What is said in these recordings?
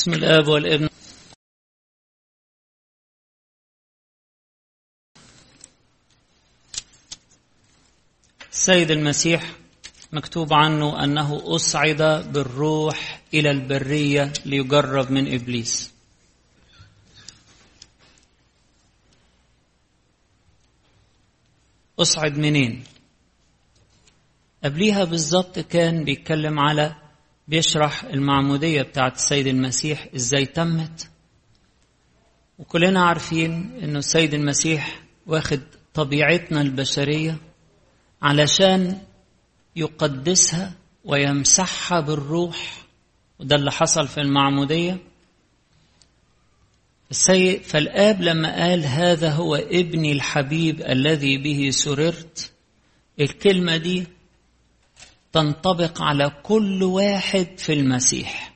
بسم الآب والابن. السيد المسيح مكتوب عنه أنه أصعد بالروح إلى البرية ليجرب من إبليس. أصعد منين؟ قبليها بالظبط كان بيتكلم على بيشرح المعمودية بتاعت السيد المسيح إزاي تمت. وكلنا عارفين إنه السيد المسيح واخد طبيعتنا البشرية علشان يقدسها ويمسحها بالروح وده اللي حصل في المعمودية. السيد فالآب لما قال هذا هو ابني الحبيب الذي به سررت الكلمة دي تنطبق على كل واحد في المسيح.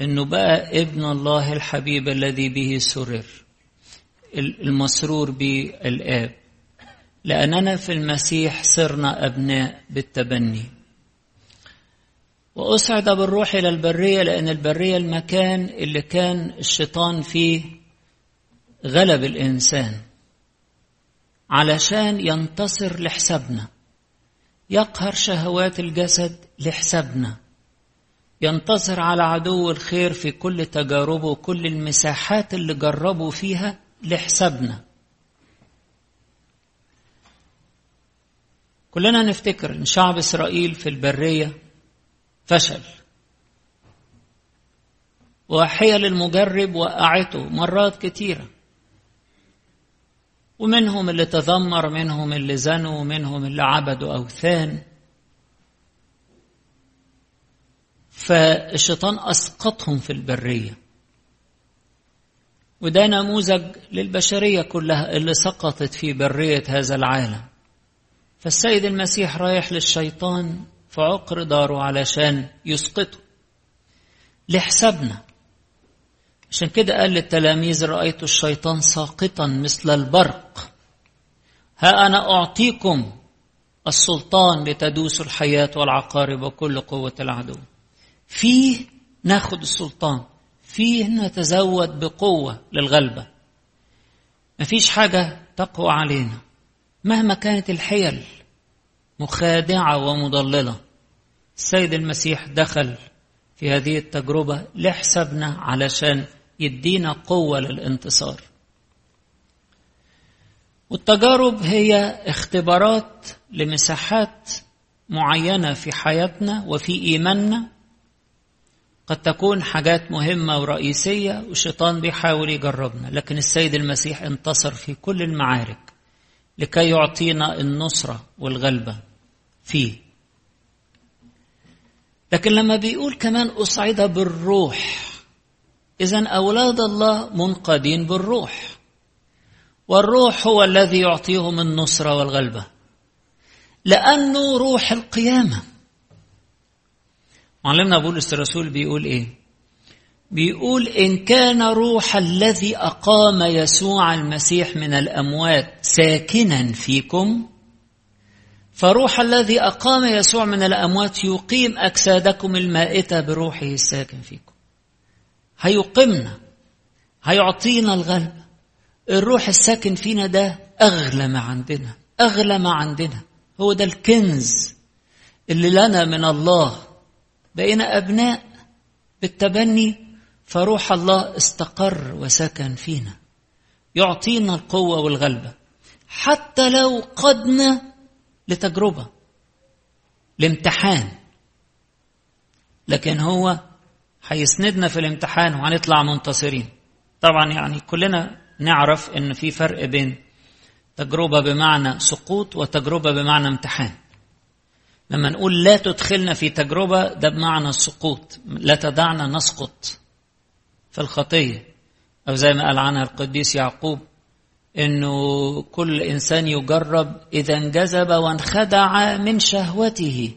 إنه بقى ابن الله الحبيب الذي به سرر المسرور بالآب. لأننا في المسيح صرنا أبناء بالتبني. وأسعد بالروح إلى البرية لأن البرية المكان اللي كان الشيطان فيه غلب الإنسان. علشان ينتصر لحسابنا. يقهر شهوات الجسد لحسابنا. ينتصر على عدو الخير في كل تجاربه وكل المساحات اللي جربوا فيها لحسابنا. كلنا نفتكر إن شعب إسرائيل في البرية فشل. وحيل المجرب وقعته مرات كتيرة. ومنهم اللي تذمر منهم اللي زنوا ومنهم اللي عبدوا أوثان. فالشيطان أسقطهم في البرية. وده نموذج للبشرية كلها اللي سقطت في برية هذا العالم. فالسيد المسيح رايح للشيطان في عقر داره علشان يسقطه. لحسابنا عشان كده قال للتلاميذ رأيت الشيطان ساقطا مثل البرق. ها أنا أعطيكم السلطان لتدوسوا الحياة والعقارب وكل قوة العدو. فيه ناخد السلطان فيه نتزود بقوة للغلبة. مفيش حاجة تقوى علينا. مهما كانت الحيل مخادعة ومضللة السيد المسيح دخل في هذه التجربة لحسابنا علشان يدينا قوة للانتصار. والتجارب هي اختبارات لمساحات معينة في حياتنا وفي إيماننا. قد تكون حاجات مهمة ورئيسية والشيطان بيحاول يجربنا لكن السيد المسيح انتصر في كل المعارك لكي يعطينا النصرة والغلبة فيه. لكن لما بيقول كمان أصعد بالروح إذا أولاد الله منقادين بالروح. والروح هو الذي يعطيهم النصرة والغلبة. لأنه روح القيامة. معلمنا بولس الرسول بيقول إيه؟ بيقول إن كان روح الذي أقام يسوع المسيح من الأموات ساكنا فيكم فروح الذي أقام يسوع من الأموات يقيم أجسادكم المائتة بروحه الساكن فيكم. هيقيمنا هيعطينا الغلبة الروح الساكن فينا ده أغلى ما عندنا أغلى ما عندنا. هو ده الكنز اللي لنا من الله. بقينا أبناء بالتبني فروح الله استقر وسكن فينا. يعطينا القوة والغلبة حتى لو قدنا لتجربة لامتحان. لكن هو هيسندنا في الامتحان وهنطلع منتصرين. طبعا يعني كلنا نعرف إن في فرق بين تجربة بمعنى سقوط وتجربة بمعنى امتحان. لما نقول لا تدخلنا في تجربة ده بمعنى السقوط لا تدعنا نسقط في الخطية. أو زي ما قال عنها القديس يعقوب إنه كل إنسان يجرب إذا انجذب وانخدع من شهوته.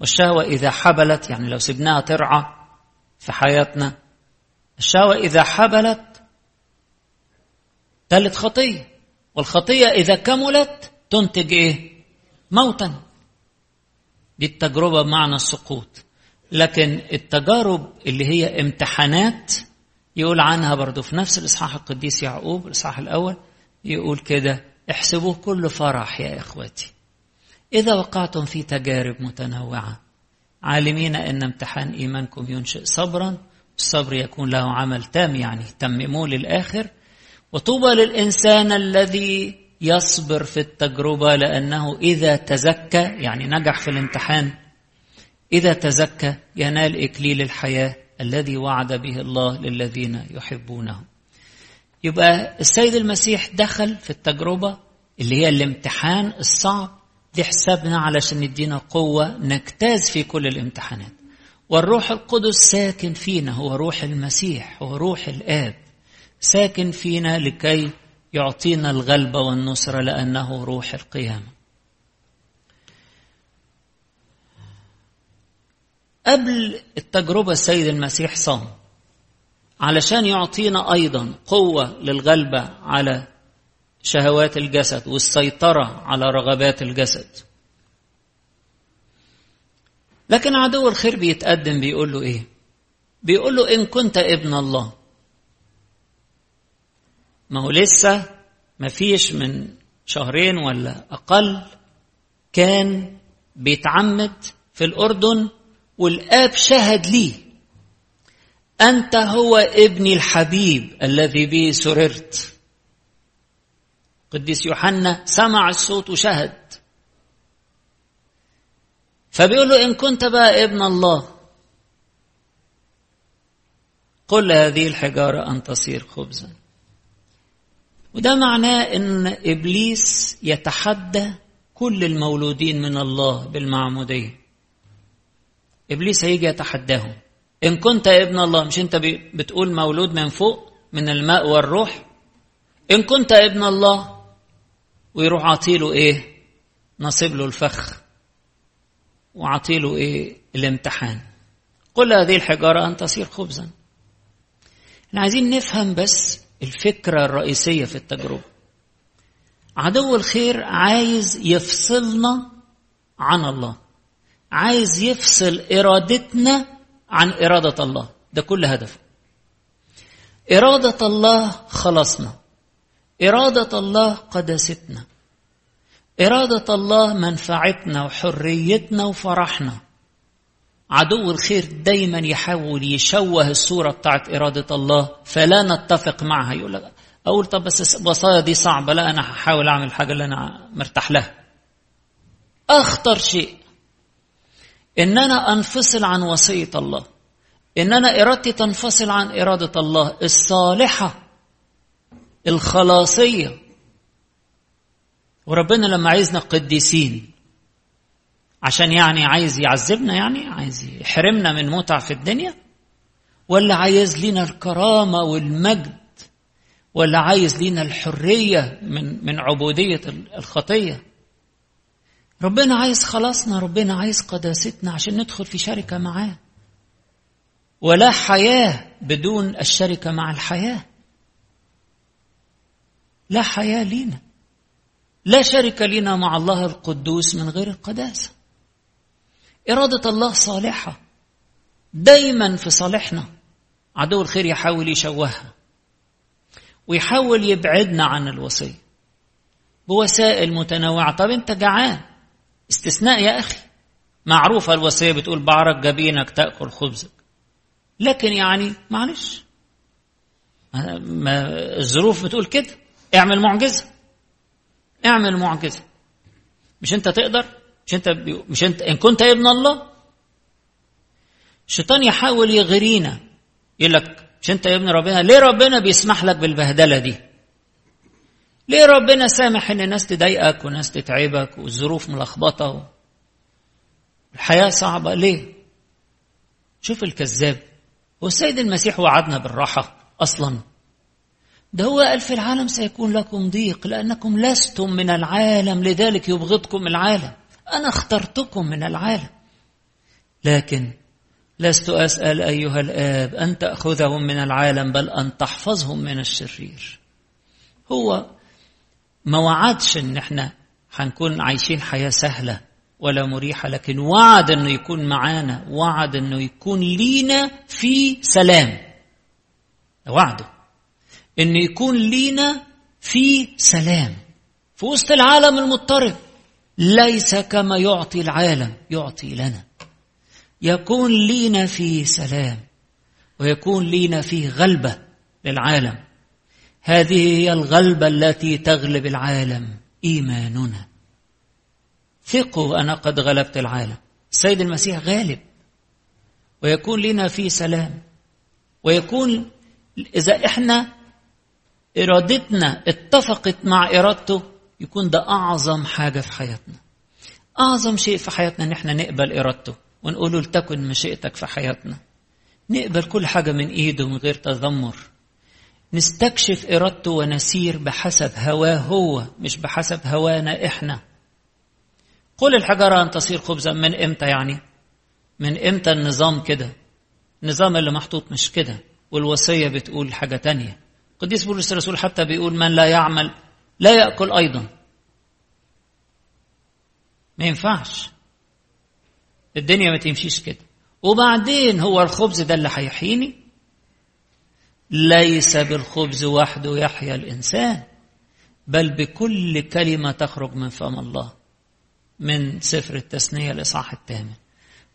والشهوة إذا حبلت يعني لو سبناها ترعى حياتنا. الشهوة إذا حبلت تلت خطية والخطية إذا كملت تنتج إيه؟ موتا. دي التجربة بمعنى السقوط. لكن التجارب اللي هي امتحانات يقول عنها برضو في نفس الإصحاح القديس يعقوب الإصحاح الأول يقول كده احسبوه كل فرح يا إخوتي. إذا وقعتم في تجارب متنوعة عالمين أن امتحان إيمانكم ينشئ صبرا الصبر يكون له عمل تام يعني تمموه للآخر. وطوبى للإنسان الذي يصبر في التجربة لأنه إذا تزكى يعني نجح في الامتحان إذا تزكى ينال إكليل الحياة الذي وعد به الله للذين يحبونه. يبقى السيد المسيح دخل في التجربة اللي هي الامتحان الصعب دي حسابنا علشان يدينا قوة نجتاز في كل الامتحانات. والروح القدس ساكن فينا هو روح المسيح هو روح الآب. ساكن فينا لكي يعطينا الغلبة والنصرة لأنه روح القيامة. قبل التجربة السيد المسيح صام علشان يعطينا أيضا قوة للغلبة على شهوات الجسد والسيطرة على رغبات الجسد. لكن عدو الخير بيتقدم بيقول له إيه؟ بيقول له إن كنت ابن الله. ما هو لسه ما فيش من شهرين ولا أقل كان بيتعمد في الأردن والآب شهد ليه. أنت هو ابني الحبيب الذي به سررت. قديس يوحنا سمع الصوت وشهد فبيقول له إن كنت بقى ابن الله قل هذه الحجارة أن تصير خبزا. وده معناه إن إبليس يتحدى كل المولودين من الله بالمعمودية. إبليس هيجي يتحداهم. إن كنت ابن الله مش أنت بتقول مولود من فوق من الماء والروح؟ إن كنت ابن الله ويروح عاطيله إيه؟ نصيب له الفخ. وعطيله إيه؟ الامتحان. قل هذه الحجارة أن تصير خبزا. إحنا عايزين نفهم بس الفكرة الرئيسية في التجربة. عدو الخير عايز يفصلنا عن الله. عايز يفصل إرادتنا عن إرادة الله. ده كل هدفه. إرادة الله خلصنا إرادة الله قداستنا إرادة الله منفعتنا وحريتنا وفرحنا. عدو الخير دايما يحاول يشوه الصورة بتاعت إرادة الله فلا نتفق معها. يقول لك أقول طب بس الوصايا دي صعبة لا أنا هحاول أعمل حاجة اللي أنا مرتاح لها. أخطر شيء إن أنا أنفصل عن وصية الله إن أنا إرادتي تنفصل عن إرادة الله الصالحة. الخلاصية. وربنا لما عايزنا قديسين عشان يعني عايز يعذبنا يعني عايز يحرمنا من متع في الدنيا ولا عايز لنا الكرامة والمجد ولا عايز لنا الحرية من من عبودية الخطية. ربنا عايز خلاصنا ربنا عايز قداستنا عشان ندخل في شركة معاه. ولا حياة بدون الشركة مع الحياة. لا حياة لينا لا شرك لنا مع الله القدوس من غير القداسة إرادة الله صالحة. دايما في صالحنا. عدو الخير يحاول يشوهها. ويحاول يبعدنا عن الوصية. بوسائل متنوعة. طب أنت جعان. استثناء يا أخي. معروفة الوصية بتقول بعرك جبينك تأكل خبزك. لكن يعني معلش. ما الظروف بتقول كده. اعمل معجزة. اعمل معجزة. مش انت تقدر مش انت بي... مش انت ان كنت ابن الله الشيطان يحاول يغرينا يقول لك مش انت يا ابن ربنا؟ ليه ربنا بيسمح لك بالبهدلة دي؟ ليه ربنا سامح إن الناس تضايقك وناس تتعبك والظروف ملخبطة الحياة صعبة. ليه؟ شوف الكذاب. والسيد المسيح وعدنا بالراحة أصلا. قال في العالم سيكون لكم ضيق لأنكم لستم من العالم لذلك يبغضكم العالم. أنا اخترتكم من العالم. لكن لست أسأل أيها الآب أن تأخذهم من العالم بل أن تحفظهم من الشرير. هو ما وعدش إن إحنا هنكون عايشين حياة سهلة ولا مريحة لكن وعد أنه يكون معانا وعد أنه يكون لينا في سلام. وعده. أنه يكون لينا في سلام. في وسط العالم المضطرب. ليس كما يعطي العالم يعطي لنا. يكون لينا في سلام ويكون لينا في غلبة للعالم. هذه هي الغلبة التي تغلب العالم إيماننا. ثقوا أنا قد غلبت العالم. السيد المسيح غالب. ويكون لنا في سلام. ويكون إذا إحنا إرادتنا اتفقت مع إرادته يكون ده أعظم حاجة في حياتنا. أعظم شيء في حياتنا إن إحنا نقبل إرادته ونقول له لتكن مشيئتك في حياتنا. نقبل كل حاجة من إيده من غير تذمر. نستكشف إرادته ونسير بحسب هواه هو مش بحسب هوانا إحنا. قل الحجرة أن تصير خبزا من إمتى يعني؟ من إمتى النظام كده؟ النظام اللي محطوط مش كده والوصية بتقول حاجة تانية. قديس بولس الرسول حتى بيقول من لا يعمل لا يأكل أيضا. ما ينفعش. الدنيا ما تمشيش كده. وبعدين هو الخبز ده اللي هيحييني؟ ليس بالخبز وحده يحيا الإنسان بل بكل كلمة تخرج من فم الله من سفر التثنية الإصحاح الثامن.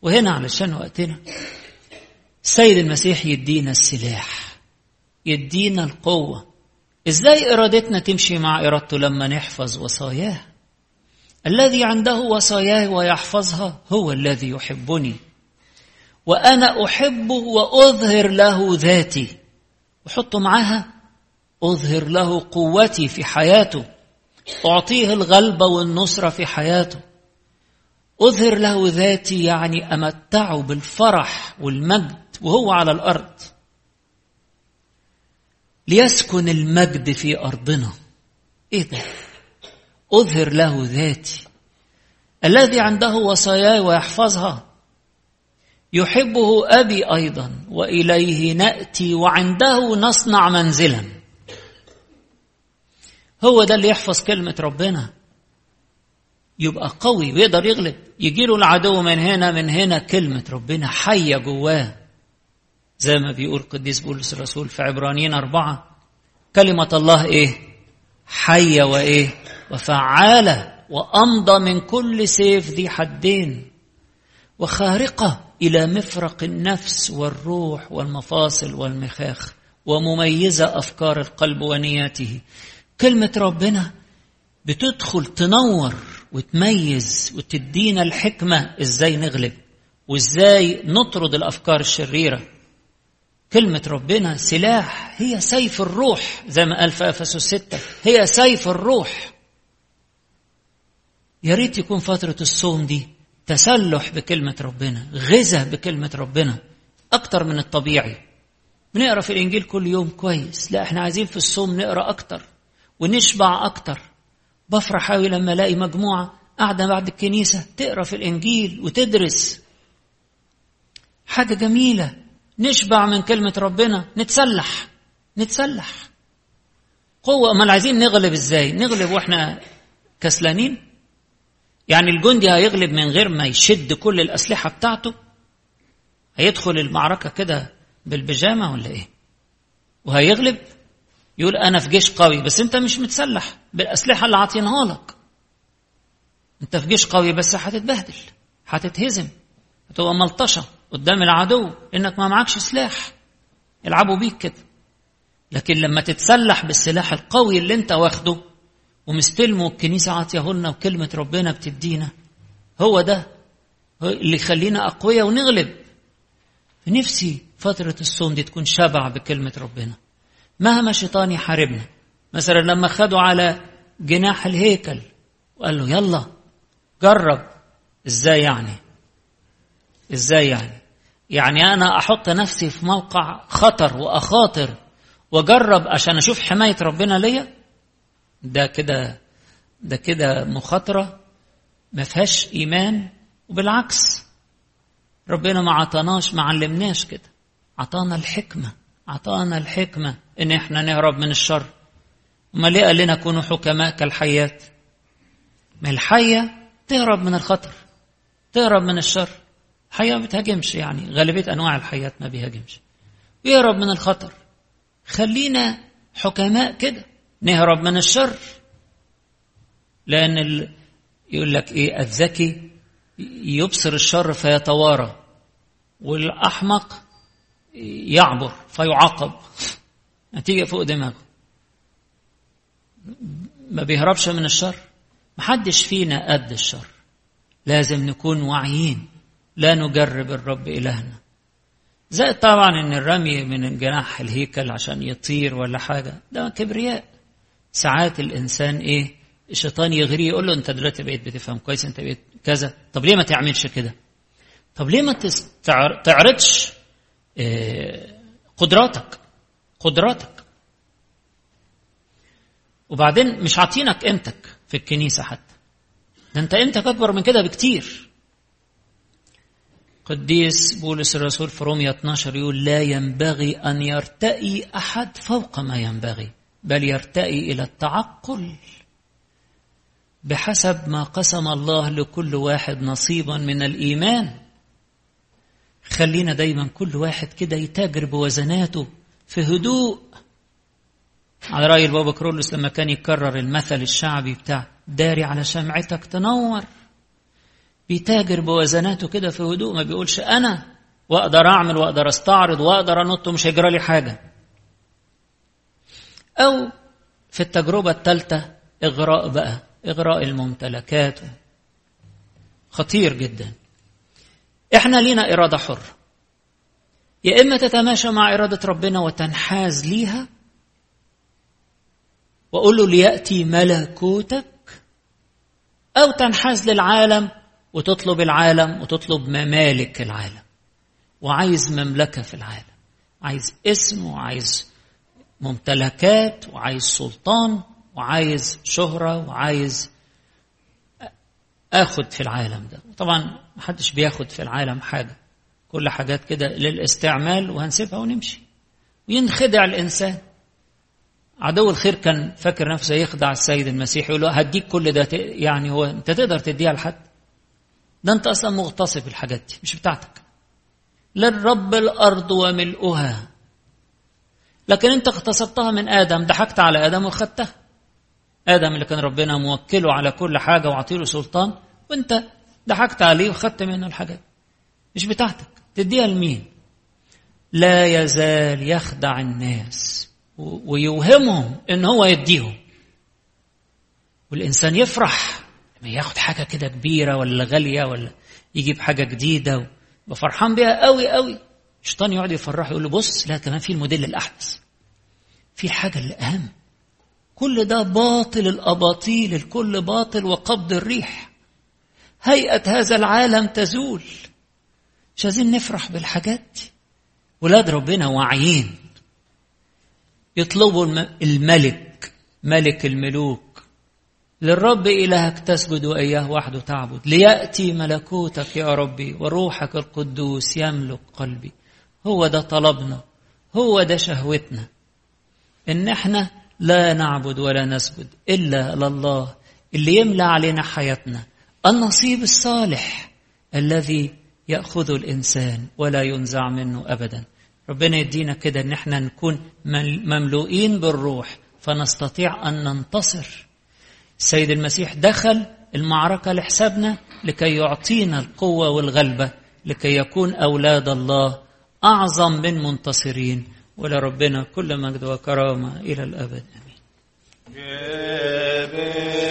وهنا علشان وقتنا السيد المسيح يدينا السلاح. يدينا القوة. إزاي إرادتنا تمشي مع إرادته لما نحفظ وصاياه؟ الذي عنده وصاياه ويحفظها هو الذي يحبني. وأنا احبه وأظهر له ذاتي. وحط معاها أظهر له قوتي في حياته. أعطيه الغلبه والنصره في حياته. أظهر له ذاتي يعني أمتعه بالفرح والمجد وهو على الأرض. ليسكن المجد في أرضنا. إيه ده؟ أظهر له ذاتي. الذي عنده وصاياي ويحفظها. يحبه أبي أيضا وإليه نأتي وعنده نصنع منزلا. هو ده اللي يحفظ كلمة ربنا. يبقى قوي ويقدر يغلب. يجي له العدو من هنا من هنا كلمة ربنا حية جواه. زي ما بيقول قديس بولس الرسول في عبرانيين أربعة. كلمة الله إيه؟ حية وإيه؟ وفعالة وأمضى من كل سيف ذي حدين. وخارقة إلى مفرق النفس والروح والمفاصل والمخاخ ومميزة أفكار القلب ونياته. كلمة ربنا بتدخل تنور وتميز وتدينا الحكمة إزاي نغلب وإزاي نطرد الأفكار الشريرة. كلمة ربنا سلاح هي سيف الروح زي ما قال في أفسس ستة هي سيف الروح. يا ريت يكون فترة الصوم دي تسلح بكلمة ربنا غذاء بكلمة ربنا أكتر من الطبيعي. بنقرأ في الإنجيل كل يوم كويس لا إحنا عايزين في الصوم نقرأ أكتر ونشبع أكتر. بفرح أوي لما ألاقي مجموعة قاعدة بعد الكنيسة تقرأ في الإنجيل وتدرس. حاجة جميلة. نشبع من كلمة ربنا نتسلح نتسلح. قوة أمال عايزين نغلب إزاي؟ نغلب وإحنا كسلانين؟ يعني الجندي هيغلب من غير ما يشد كل الأسلحة بتاعته؟ هيدخل المعركة كده بالبيجامة ولا إيه؟ وهيغلب؟ يقول أنا في جيش قوي بس أنت مش متسلح بالأسلحة اللي عاطينها لك. أنت في جيش قوي بس هتتبهدل هتتهزم هتبقى ملطشة. قدام العدو إنك ما معكش سلاح. يلعبوا بيك كده. لكن لما تتسلح بالسلاح القوي اللي انت واخده ومستلمه الكنيسة لنا وكلمة ربنا بتدينا هو ده اللي يخلينا أقوياء ونغلب. نفسي فترة الصوم دي تكون شبع بكلمة ربنا. مهما شيطان يحاربنا. مثلا لما خدوا على جناح الهيكل وقال له يلا جرب. إزاي يعني؟ إزاي يعني؟ يعني أنا أحط نفسي في موقع خطر وأخاطر وأجرب عشان أشوف حماية ربنا ليا؟ ده كده ده كده مخاطرة ما فيهاش إيمان وبالعكس. ربنا ما عطاناش ما علمناش كده. عطانا الحكمة عطانا الحكمة إن إحنا نهرب من الشر. وما ليه قال لنا كونوا حكماء كالحيات؟ ما الحية تهرب من الخطر تهرب من الشر. الحياة ما بتهاجمش يعني غالبية أنواع الحياة ما بيهاجمش يهرب من الخطر. خلينا حكماء كده نهرب من الشر. لأن ال... يقول لك إيه الذكي يبصر الشر فيتوارى والأحمق يعبر فيعاقب. نتيجة فوق دماغه. ما بيهربش من الشر. محدش فينا قد الشر. لازم نكون واعيين. لا نجرب الرب إلهنا. زائد طبعا إن الرمي من جناح الهيكل عشان يطير ولا حاجة. ده كبرياء. ساعات الإنسان إيه؟ الشيطان يغريه يقول له أنت دلوقتي بقيت بتفهم كويس أنت بقيت كذا. طب ليه ما تعملش كده؟ طب ليه ما تعرضش قدراتك؟ قدراتك. وبعدين مش عاطينك قيمتك في الكنيسة حتى. ده أنت قيمتك أكبر من كده بكتير. قديس بولس الرسول في رومية 12 يقول لا ينبغي أن يرتئي أحد فوق ما ينبغي بل يرتئي إلى التعقل. بحسب ما قسم الله لكل واحد نصيبا من الإيمان. خلينا دايما كل واحد كده يتاجر بوزناته في هدوء. على رأي البابا كرولوس لما كان يكرر المثل الشعبي بتاع داري على شمعتك تنور. بيتاجر بوزناته كده في هدوء ما بيقولش أنا وأقدر أعمل وأقدر أستعرض وأقدر أنط ومش هيجرى لي حاجة. أو في التجربة الثالثة إغراء بقى إغراء الممتلكات. خطير جدا. إحنا لينا إرادة حرة يا إما تتماشى مع إرادة ربنا وتنحاز ليها وأقول له ليأتي ملكوتك أو تنحاز للعالم وتطلب العالم وتطلب ممالك العالم. وعايز مملكة في العالم. عايز اسم وعايز ممتلكات وعايز سلطان وعايز شهرة وعايز آخد في العالم ده. طبعا محدش بياخد في العالم حاجة. كل حاجات كده للاستعمال وهنسيبها ونمشي. وينخدع الإنسان. عدو الخير كان فاكر نفسه يخدع السيد المسيح يقول له هديك كل ده يعني هو أنت تقدر تديها لحد؟ ده انت أصلا مغتصب الحاجات دي مش بتاعتك. للرب الأرض وملؤها. لكن انت اغتصبتها من آدم ضحكت على آدم وخدتها. آدم اللي كان ربنا موكله على كل حاجة وعطيله سلطان وانت ضحكت عليه وخدت منه الحاجات مش بتاعتك. تديها لمين؟ لا يزال يخدع الناس ويوهمهم إن هو يديهم. والإنسان يفرح ياخد حاجة كده كبيرة ولا غالية ولا يجيب حاجة جديدة وفرحان بيها قوي قوي. الشيطان يقعد يفرحه يقول له بص لا كمان في الموديل الأحدث. في الحاجة اللي اهم كل ده باطل الأباطيل الكل باطل وقبض الريح. هيئة هذا العالم تزول. مش عايزين نفرح بالحاجات دي. ولاد ربنا واعيين. يطلبوا الملك ملك الملوك. للرب إلهك تسجد وإياه وحده تعبد. ليأتي ملكوتك يا ربي وروحك القدوس يملك قلبي. هو ده طلبنا. هو ده شهوتنا. إن إحنا لا نعبد ولا نسجد إلا لله اللي يملى علينا حياتنا. النصيب الصالح الذي يأخذه الإنسان ولا ينزع منه أبدا. ربنا يدينا كده إن إحنا نكون مملوئين بالروح. فنستطيع أن ننتصر. السيد المسيح دخل المعركة لحسابنا لكي يعطينا القوة والغلبة لكي يكون أولاد الله أعظم من منتصرين. ولربنا كل مجد وكرامة إلى الأبد. آمين.